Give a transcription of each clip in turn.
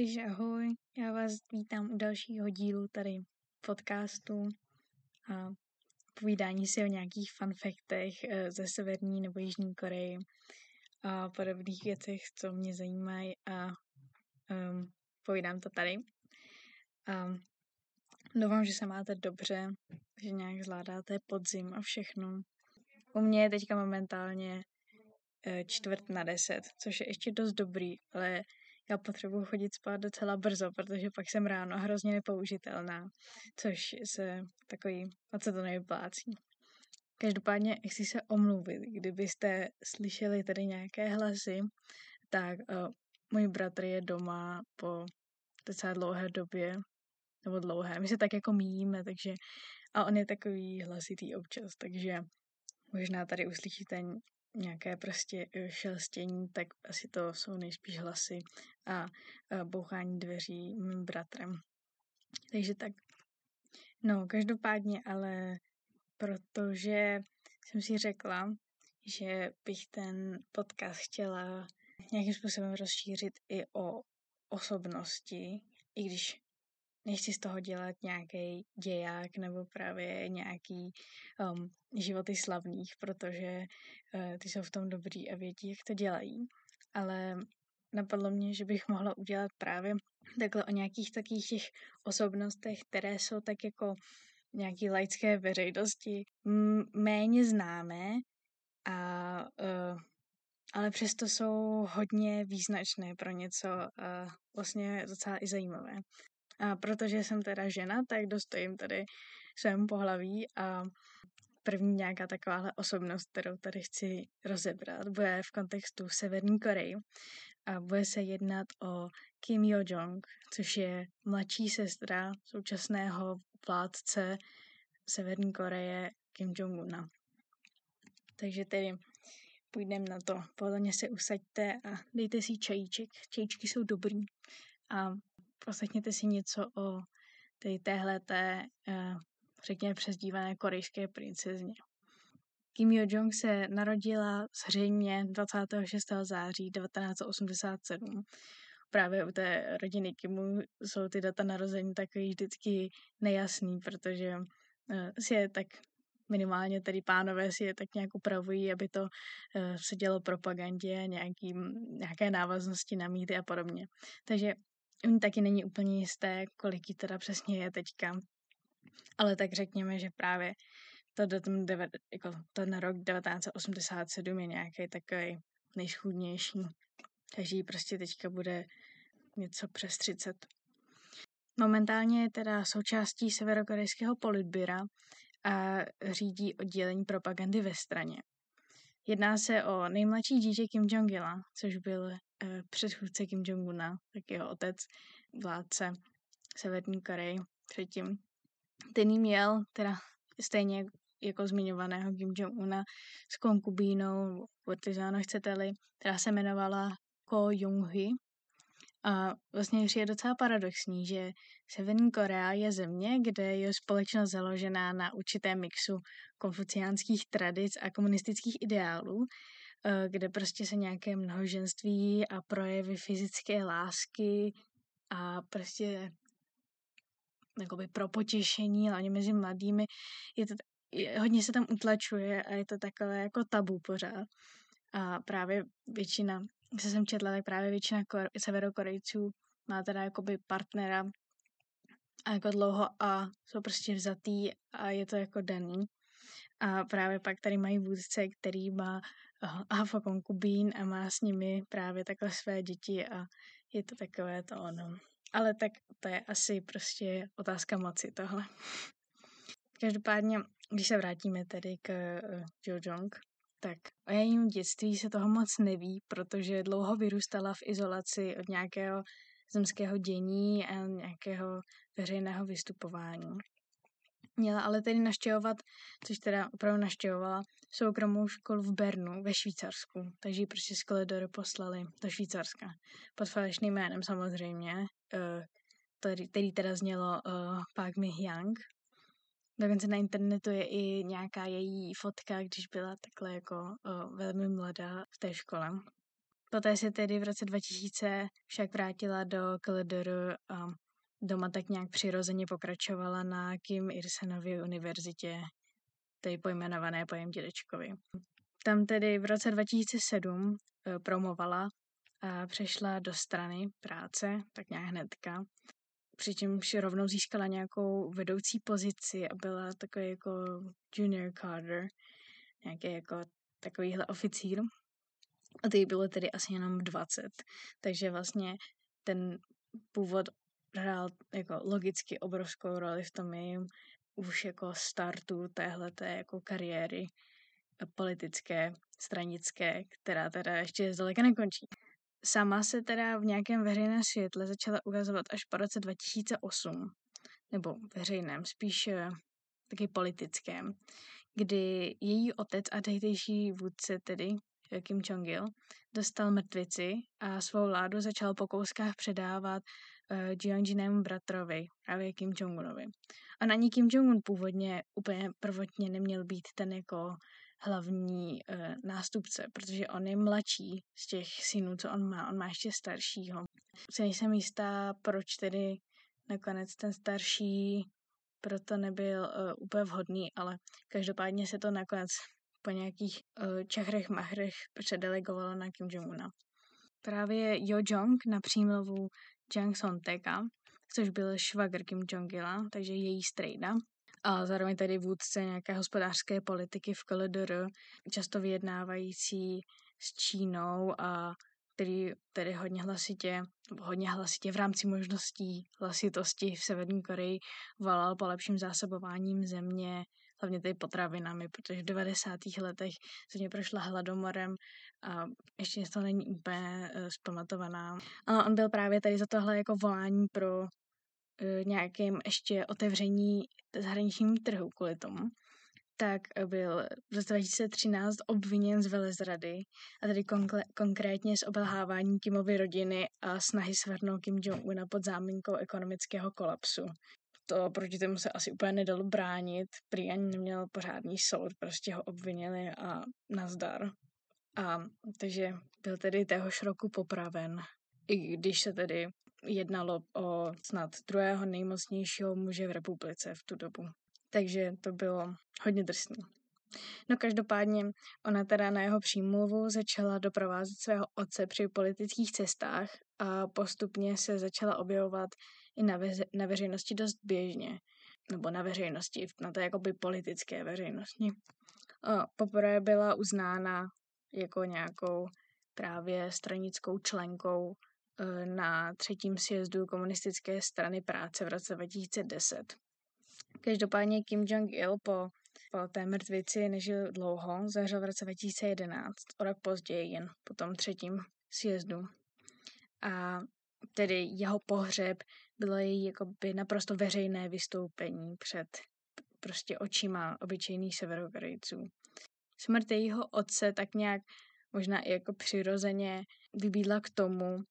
Takže ahoj, já vás vítám u dalšího dílu tady podcastu a povídání si o nějakých fanfaktech eh, ze Severní nebo Jižní Koreji a podobných věcech, co mě zajímají a um, povídám to tady. A doufám, že se máte dobře, že nějak zvládáte podzim a všechno. U mě je teďka momentálně eh, čtvrt na deset, což je ještě dost dobrý, ale já potřebuji chodit spát docela brzo, protože pak jsem ráno hrozně nepoužitelná, což se takový, a co to nevyplácí. Každopádně chci se omluvit, kdybyste slyšeli tady nějaké hlasy, tak uh, můj bratr je doma po docela dlouhé době, nebo dlouhé, my se tak jako míjíme, takže a on je takový hlasitý občas, takže možná tady uslyšíte nějaké prostě eh, šelstění, tak asi to jsou nejspíš hlasy a, bouchání dveří mým bratrem. Takže tak. No, každopádně, ale protože jsem si řekla, že bych ten podcast chtěla nějakým způsobem rozšířit i o osobnosti, i když nechci z toho dělat nějaký děják nebo právě nějaký um, životy slavných, protože uh, ty jsou v tom dobrý a vědí, jak to dělají. Ale napadlo mě, že bych mohla udělat právě takhle o nějakých takových těch osobnostech, které jsou tak jako nějaký laické veřejnosti méně známé a uh, ale přesto jsou hodně význačné pro něco a vlastně docela i zajímavé. A protože jsem teda žena, tak dostojím tady svému pohlaví a první nějaká takováhle osobnost, kterou tady chci rozebrat, bude v kontextu Severní Koreji a bude se jednat o Kim Yo-jong, což je mladší sestra současného vládce Severní Koreje Kim Jong-una. Takže tedy půjdeme na to. Pohodlně se usaďte a dejte si čajíček. Čajíčky jsou dobrý. A poslechněte si něco o té téhleté, uh, řekněme, přezdívané korejské princezně. Kim Yo-jong se narodila zřejmě 26. září 1987. Právě u té rodiny Kimu jsou ty data narození takový vždycky nejasný, protože uh, si je tak minimálně tedy pánové si je tak nějak upravují, aby to uh, se dělo propagandě, nějaký, nějaké návaznosti na mýty a podobně. Takže taky není úplně jisté, kolik jí teda přesně je teďka. Ale tak řekněme, že právě to datum, jako ten rok 1987 je nějaký takový nejschudnější. Takže jí prostě teďka bude něco přes 30. Momentálně je teda součástí severokorejského politbyra a řídí oddělení propagandy ve straně. Jedná se o nejmladší dítě Kim Jong-ila, což byl Eh, předchůdce Kim Jong-una, tak jeho otec, vládce Severní Koreji předtím. Ten měl teda stejně jako zmiňovaného Kim Jong-una s konkubínou, kurtizáno chcete-li, která se jmenovala Ko Jung-hee. A vlastně je docela paradoxní, že Severní Korea je země, kde je společnost založená na určitém mixu konfuciánských tradic a komunistických ideálů, Eh, kde prostě se nějaké mnohoženství a projevy fyzické lásky a prostě jakoby pro potěšení, hlavně mezi mladými, je to, je, hodně se tam utlačuje a je to takové jako tabu pořád. A právě většina, co jsem četla, tak právě většina kor- severokorejců má teda jakoby partnera a jako dlouho a jsou prostě vzatý a je to jako daný. A právě pak tady mají vůdce, který má Alfa konkubín a má s nimi právě takhle své děti a je to takové to ono. Ale tak to je asi prostě otázka moci tohle. Každopádně, když se vrátíme tedy k uh, Jo Jong, tak o jejím dětství se toho moc neví, protože dlouho vyrůstala v izolaci od nějakého zemského dění a nějakého veřejného vystupování. Měla ale tedy naštěvovat, což teda opravdu naštěvovala, soukromou školu v Bernu ve Švýcarsku, takže ji prostě z Koledory poslali do Švýcarska. Pod falešným jménem samozřejmě, uh, který, teda znělo uh, Park Mi Hyang. Dokonce na internetu je i nějaká její fotka, když byla takhle jako uh, velmi mladá v té škole. Poté se tedy v roce 2000 však vrátila do KLDR a doma tak nějak přirozeně pokračovala na Kim Il-senově univerzitě, tedy pojmenované po jejím dědečkovi. Tam tedy v roce 2007 eh, promovala a přešla do strany práce, tak nějak hnedka. Přičemž rovnou získala nějakou vedoucí pozici a byla takový jako junior Carter, nějaký jako takovýhle oficír. A ty bylo tedy asi jenom 20. Takže vlastně ten původ hrál jako logicky obrovskou roli v tom jejím už jako startu téhleté jako kariéry politické, stranické, která teda ještě zdaleka nekončí. Sama se teda v nějakém veřejném světle začala ukazovat až po roce 2008, nebo veřejném, spíš eh, taky politickém, kdy její otec a tehdejší vůdce, tedy Kim Jong-il, dostal mrtvici a svou vládu začal po kouskách předávat uh, Jinému bratrovi, právě Kim Jong-unovi. A na ní Kim Jong-un původně úplně prvotně neměl být ten jako hlavní uh, nástupce, protože on je mladší z těch synů, co on má. On má ještě staršího. Si nejsem jistá, proč tedy nakonec ten starší proto nebyl uh, úplně vhodný, ale každopádně se to nakonec po nějakých uh, čachrech machrech předelegovalo na Kim Jong-una. Právě Jo Jong na přímluvu Jang Son-teka, což byl švagr Kim Jong-ila, takže její strejda, a zároveň tedy vůdce nějaké hospodářské politiky v KLDR, často vyjednávající s Čínou a který tedy hodně hlasitě, hodně hlasitě v rámci možností hlasitosti v Severní Koreji volal po lepším zásobováním země, hlavně tedy potravinami, protože v 90. letech země prošla hladomorem a ještě to není úplně uh, zpamatovaná. A on byl právě tady za tohle jako volání pro uh, nějakým ještě otevření zahraničním trhu kvůli tomu, tak byl v roce 2013 obviněn z velezrady, a tedy konkr- konkrétně z obelhávání Kimovy rodiny a snahy svrhnout Kim Jong-una pod záminkou ekonomického kolapsu. To proti tomu se asi úplně nedalo bránit, prý ani neměl pořádný soud, prostě ho obvinili a nazdar. A takže byl tedy téhož roku popraven, i když se tedy jednalo o snad druhého nejmocnějšího muže v republice v tu dobu. Takže to bylo hodně drsný. No každopádně ona teda na jeho přímluvu začala doprovázet svého otce při politických cestách a postupně se začala objevovat i na, veře- na veřejnosti dost běžně. Nebo na veřejnosti, na té jakoby politické veřejnosti. A poprvé byla uznána jako nějakou právě stranickou členkou na třetím sjezdu komunistické strany práce v roce 2010. Každopádně Kim Jong-il po, po té mrtvici nežil dlouho, zařel v roce 2011, o rok později jen po tom třetím sjezdu. A tedy jeho pohřeb bylo její jakoby naprosto veřejné vystoupení před prostě očima obyčejných severokorejců. Smrt jejího otce tak nějak možná i jako přirozeně vybídla k tomu,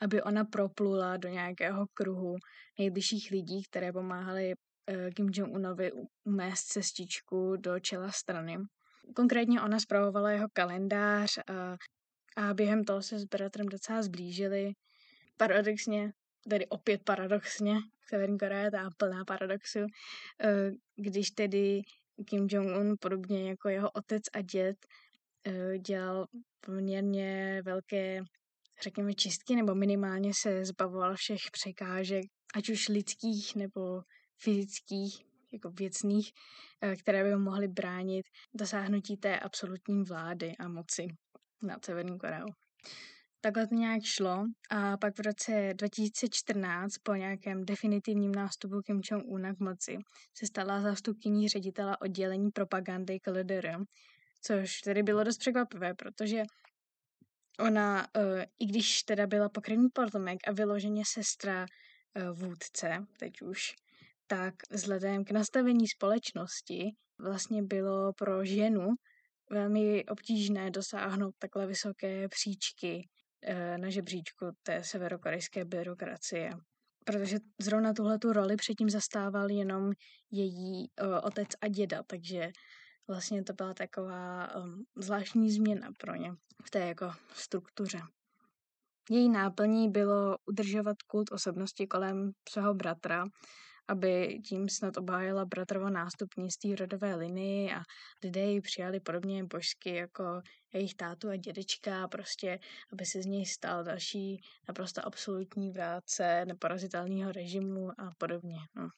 aby ona proplula do nějakého kruhu nejbližších lidí, které pomáhali Eh, Kim Jong-unovi umést cestičku do čela strany. Konkrétně ona zpravovala jeho kalendář a, a během toho se s bratrem docela zblížili. Paradoxně, tedy opět paradoxně, Severní Korea je ta plná paradoxu, eh, když tedy Kim Jong-un, podobně jako jeho otec a eh, dělal poměrně velké, řekněme, čistky, nebo minimálně se zbavoval všech překážek, ať už lidských nebo fyzických, jako věcných, eh, které by mohly bránit dosáhnutí té absolutní vlády a moci nad Severní Koreou. Takhle to nějak šlo a pak v roce 2014 po nějakém definitivním nástupu Kim Jong-una k moci se stala zástupkyní ředitela oddělení propagandy KLDR, což tedy bylo dost překvapivé, protože ona, eh, i když teda byla pokrevní potomek a vyloženě sestra eh, vůdce, teď už, tak vzhledem k nastavení společnosti vlastně bylo pro ženu velmi obtížné dosáhnout takhle vysoké příčky eh, na žebříčku té severokorejské byrokracie. Protože zrovna tuhle tu roli předtím zastával jenom její uh, otec a děda, takže vlastně to byla taková um, zvláštní změna pro ně v té jako struktuře. Její náplní bylo udržovat kult osobnosti kolem svého bratra, aby tím snad obhájila bratrovo nástupnictví rodové linii a lidé ji přijali podobně božsky jako jejich tátu a dědečka, prostě, aby se z něj stal další naprosto absolutní vrátce neporazitelného režimu a podobně. No.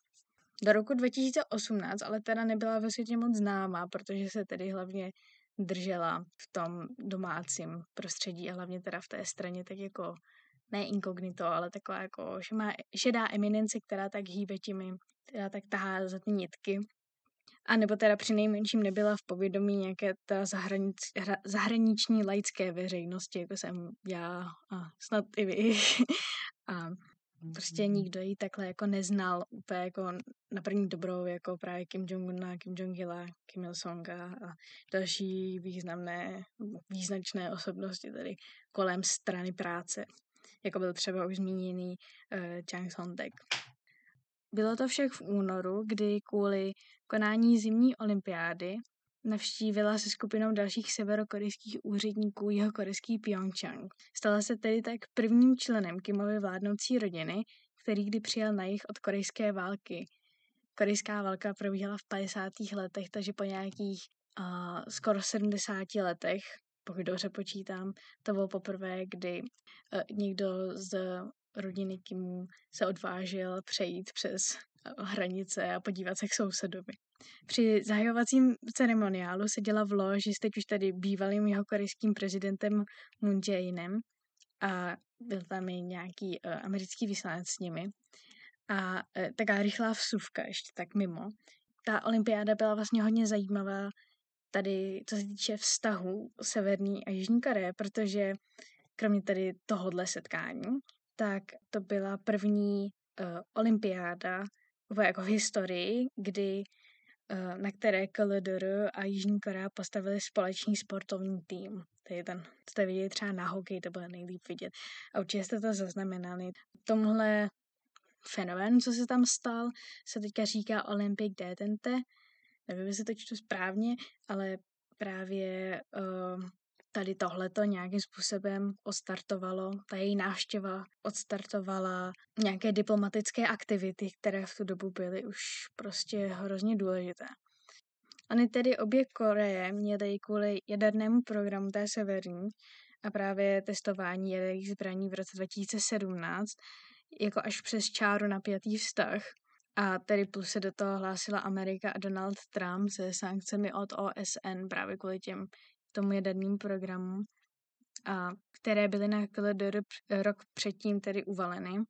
Do roku 2018 ale teda nebyla ve světě moc známá, protože se tedy hlavně držela v tom domácím prostředí a hlavně teda v té straně tak jako ne inkognito, ale taková jako, že má šedá eminence, která tak hýbe těmi, která tak tahá za ty nitky. A nebo teda při nejmenším nebyla v povědomí nějaké ta zahranič, hra, zahraniční laické veřejnosti, jako jsem já a snad i vy. a prostě nikdo ji takhle jako neznal úplně jako na první dobrou, jako právě Kim Jong-una, Kim Jong-ila, Kim Il-sunga a další významné, význačné osobnosti tady kolem strany práce jako byl třeba už zmíněný uh, Chang Son-tek. Bylo to však v únoru, kdy kvůli konání zimní olympiády navštívila se skupinou dalších severokorejských úředníků jeho korejský Pyeongchang. Stala se tedy tak prvním členem Kimovy vládnoucí rodiny, který kdy přijel na jich od korejské války. Korejská válka probíhala v 50. letech, takže po nějakých uh, skoro 70 letech pokud dobře počítám, to bylo poprvé, kdy uh, někdo z rodiny Kimů se odvážil přejít přes hranice a podívat se k sousedovi. Při zahajovacím ceremoniálu seděla v loži s teď už tady bývalým jeho korejským prezidentem Moon Jae-inem a byl tam i nějaký uh, americký vyslanec s nimi. A uh, taká rychlá vsuvka ještě tak mimo. Ta olympiáda byla vlastně hodně zajímavá tady, co se týče vztahu Severní a Jižní Koreje, protože kromě tady tohohle setkání, tak to byla první uh, olympiáda jako v historii, kdy uh, na které KLDR a Jižní Korea postavili společný sportovní tým. To je ten, jste viděli třeba na hokej, to bylo nejlíp vidět. A určitě jste to zaznamenali. Tomhle fenomén, co se tam stal, se teďka říká Olympic Detente, nevím, jestli to čtu správně, ale právě uh, tady tohleto nějakým způsobem odstartovalo, ta její návštěva odstartovala nějaké diplomatické aktivity, které v tu dobu byly už prostě hrozně důležité. Ony tedy obě Koreje měly kvůli jadernému programu té severní a právě testování jaderných zbraní v roce 2017 jako až přes čáru napjatý vztah, a tedy plus se do toho hlásila Amerika a Donald Trump se sankcemi od OSN právě kvůli těm tomu jaderným programu, a které byly na KLDR rok předtím tedy uvaleny.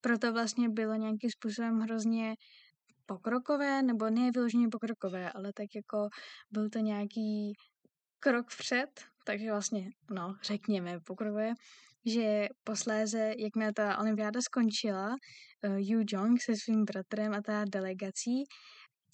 Proto vlastně bylo nějakým způsobem hrozně pokrokové, nebo ne vyloženě pokrokové, ale tak jako byl to nějaký krok vpřed, takže vlastně, no, řekněme pokrokové, že posléze, jakmile ta olympiáda skončila, uh, Yu Jong se svým bratrem a ta delegací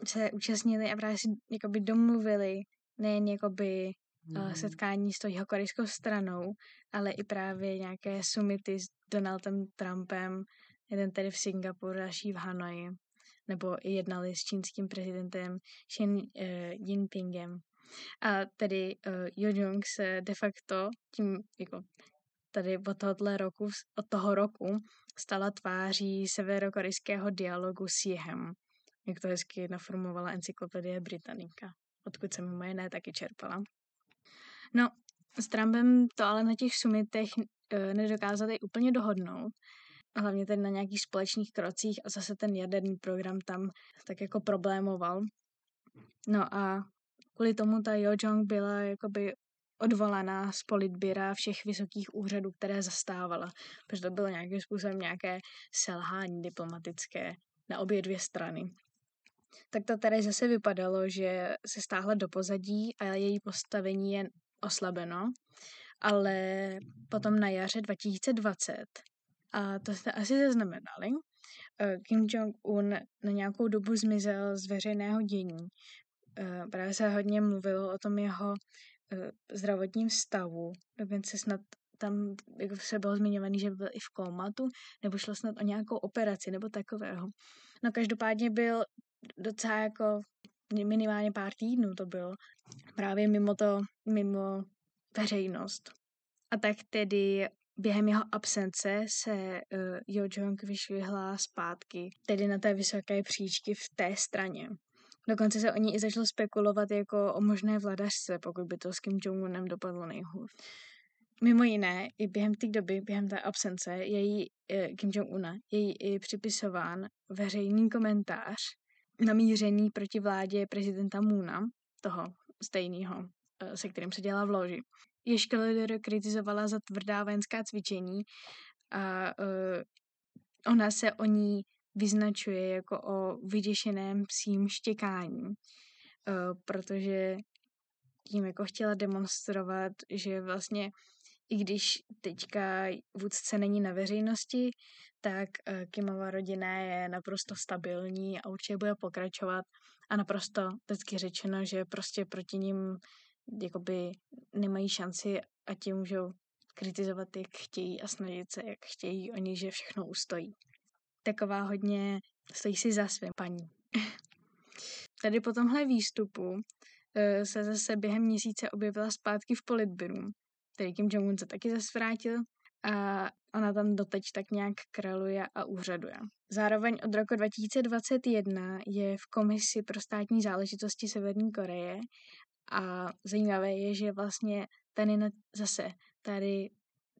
se účastnili a právě si jakoby domluvili nejen jakoby uh, setkání s tou korejskou stranou, ale i právě nějaké sumity s Donaldem Trumpem, jeden tedy v Singapuru, další v Hanoji, nebo i jednali s čínským prezidentem Xi uh, Jinpingem. A tedy uh, Yu Jong se de facto tím jako tady od tohohle roku, od toho roku stala tváří severokorejského dialogu s jihem, jak to hezky naformovala encyklopedie Britannica, odkud jsem mimo jiné taky čerpala. No, s Trumpem to ale na těch sumitech e, nedokázali úplně dohodnout, hlavně tedy na nějakých společných krocích a zase ten jaderný program tam tak jako problémoval. No a kvůli tomu ta Jo Jong byla jakoby odvolaná z politběra všech vysokých úřadů, které zastávala, protože to bylo nějakým způsobem nějaké selhání diplomatické na obě dvě strany. Tak to tady zase vypadalo, že se stáhla do pozadí a její postavení je oslabeno, ale potom na jaře 2020, a to jste asi zaznamenali, eh, Kim Jong-un na nějakou dobu zmizel z veřejného dění. Eh, právě se hodně mluvilo o tom jeho Eh, zdravotním stavu. Dokonce snad tam jako se bylo zmiňovaný, že byl i v komatu, nebo šlo snad o nějakou operaci, nebo takového. No každopádně byl docela jako minimálně pár týdnů to bylo. Právě mimo to, mimo veřejnost. A tak tedy během jeho absence se uh, Jo Jong vyšvihla zpátky, tedy na té vysoké příčky v té straně. Dokonce se o ní i začalo spekulovat jako o možné vladařce, pokud by to s Kim Jong-unem dopadlo nejhůř. Mimo jiné, i během té doby, během té absence, její eh, Kim Jong-una, její i připisován veřejný komentář namířený proti vládě prezidenta Moona, toho stejného, eh, se kterým se dělá v loži. Ježka kritizovala za tvrdá vojenská cvičení a uh, ona se o ní vyznačuje jako o vyděšeném psím štěkání, uh, protože tím jako chtěla demonstrovat, že vlastně i když teďka vůdce není na veřejnosti, tak uh, Kimova rodina je naprosto stabilní a určitě bude pokračovat a naprosto vždycky řečeno, že prostě proti ním jakoby nemají šanci a ti můžou kritizovat, jak chtějí a snažit se, jak chtějí oni, že všechno ustojí. Taková hodně stojí si za svým paní. Tady po tomhle výstupu eh, se zase během měsíce objevila zpátky v politbyru. Tedy Kim Jong-un se taky zase vrátil a ona tam doteď tak nějak kraluje a úřaduje. Zároveň od roku 2021 je v komisi pro státní záležitosti Severní Koreje a zajímavé je, že vlastně tady na, zase tady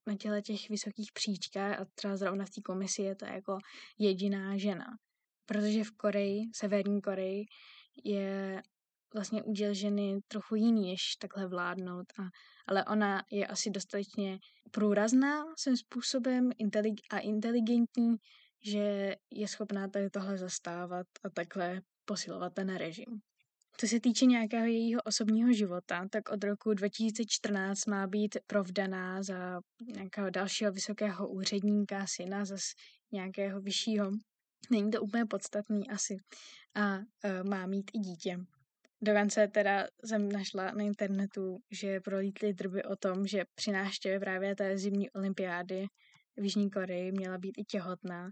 na těle těch vysokých příčkách a třeba zrovna v té komisi je to jako jediná žena. Protože v Koreji, Severní Koreji, je vlastně úděl ženy trochu jiný, než takhle vládnout. A, ale ona je asi dostatečně průrazná svým způsobem intelig- a inteligentní, že je schopná tady tohle zastávat a takhle posilovat ten režim. Co se týče nějakého jejího osobního života, tak od roku 2014 má být provdaná za nějakého dalšího vysokého úředníka, syna zase nějakého vyššího. Není to úplně podstatný asi. A e, má mít i dítě. Dokonce teda jsem našla na internetu, že prolítly drby o tom, že při návštěvě právě té zimní olympiády v Jižní Koreji měla být i těhotná,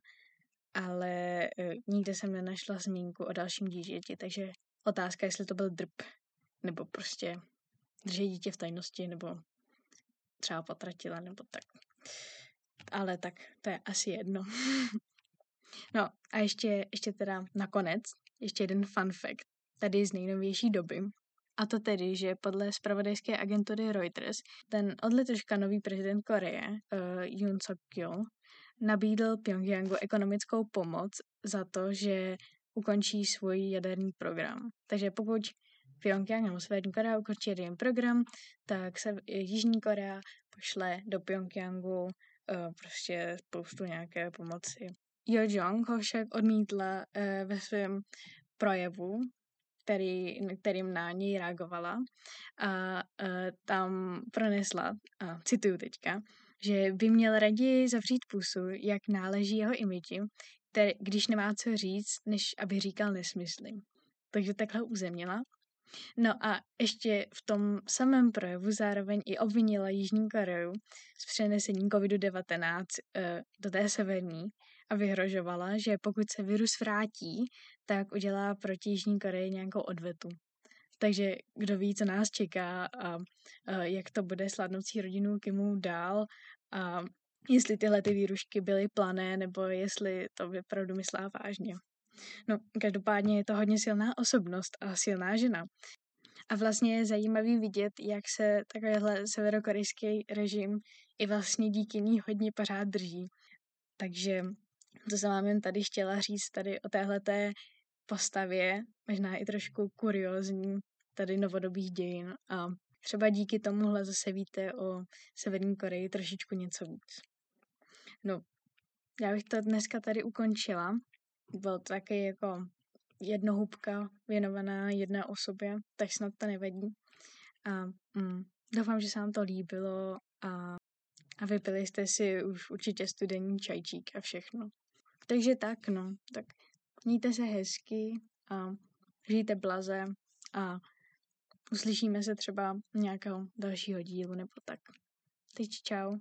ale e, nikde jsem nenašla zmínku o dalším dítěti, takže Otázka, jestli to byl drb, nebo prostě drží dítě v tajnosti, nebo třeba potratila, nebo tak. Ale tak to je asi jedno. no a ještě, ještě teda nakonec, ještě jeden fun fact, tady z nejnovější doby. A to tedy, že podle spravodajské agentury Reuters ten od letoška nový prezident Koreje, uh, Yoon suk yeol nabídl Pyongyangu ekonomickou pomoc za to, že ukončí svůj jaderný program. Takže pokud Pyongyang nebo Severní Korea ukončí jaderný program, tak se Jižní Korea pošle do Pyongyangu uh, prostě spoustu nějaké pomoci. Jo Jong ho však odmítla uh, ve svém projevu, který, kterým na něj reagovala a uh, tam pronesla, a cituju teďka, že by měl raději zavřít pusu, jak náleží jeho imidži, který, když nemá co říct, než aby říkal nesmysly. Takže takhle uzemnila. No a ještě v tom samém projevu zároveň i obvinila Jižní Koreu z přenesení COVID-19 uh, eh, do té severní a vyhrožovala, že pokud se virus vrátí, tak udělá proti Jižní Koreji nějakou odvetu. Takže kdo ví, co nás čeká a, a jak to bude sladnoucí rodinu Kimu dál a jestli tyhle ty výrušky byly plané, nebo jestli to opravdu myslá vážně. No, každopádně je to hodně silná osobnost a silná žena. A vlastně je zajímavý vidět, jak se takovýhle severokorejský režim i vlastně díky ní hodně pořád drží. Takže to jsem vám jen tady chtěla říct tady o téhleté postavě, možná i trošku kuriozní tady novodobých dějin a třeba díky tomuhle zase víte o Severní Koreji trošičku něco víc. No, já bych to dneska tady ukončila. Byl to taky jako jednohubka věnovaná jedné osobě, tak snad to nevadí. A mm, doufám, že se vám to líbilo a, a vypili jste si už určitě studenní čajčík a všechno. Takže tak, no, tak mějte se hezky a žijte blaze a uslyšíme se třeba nějakého dalšího dílu nebo tak. Teď čau.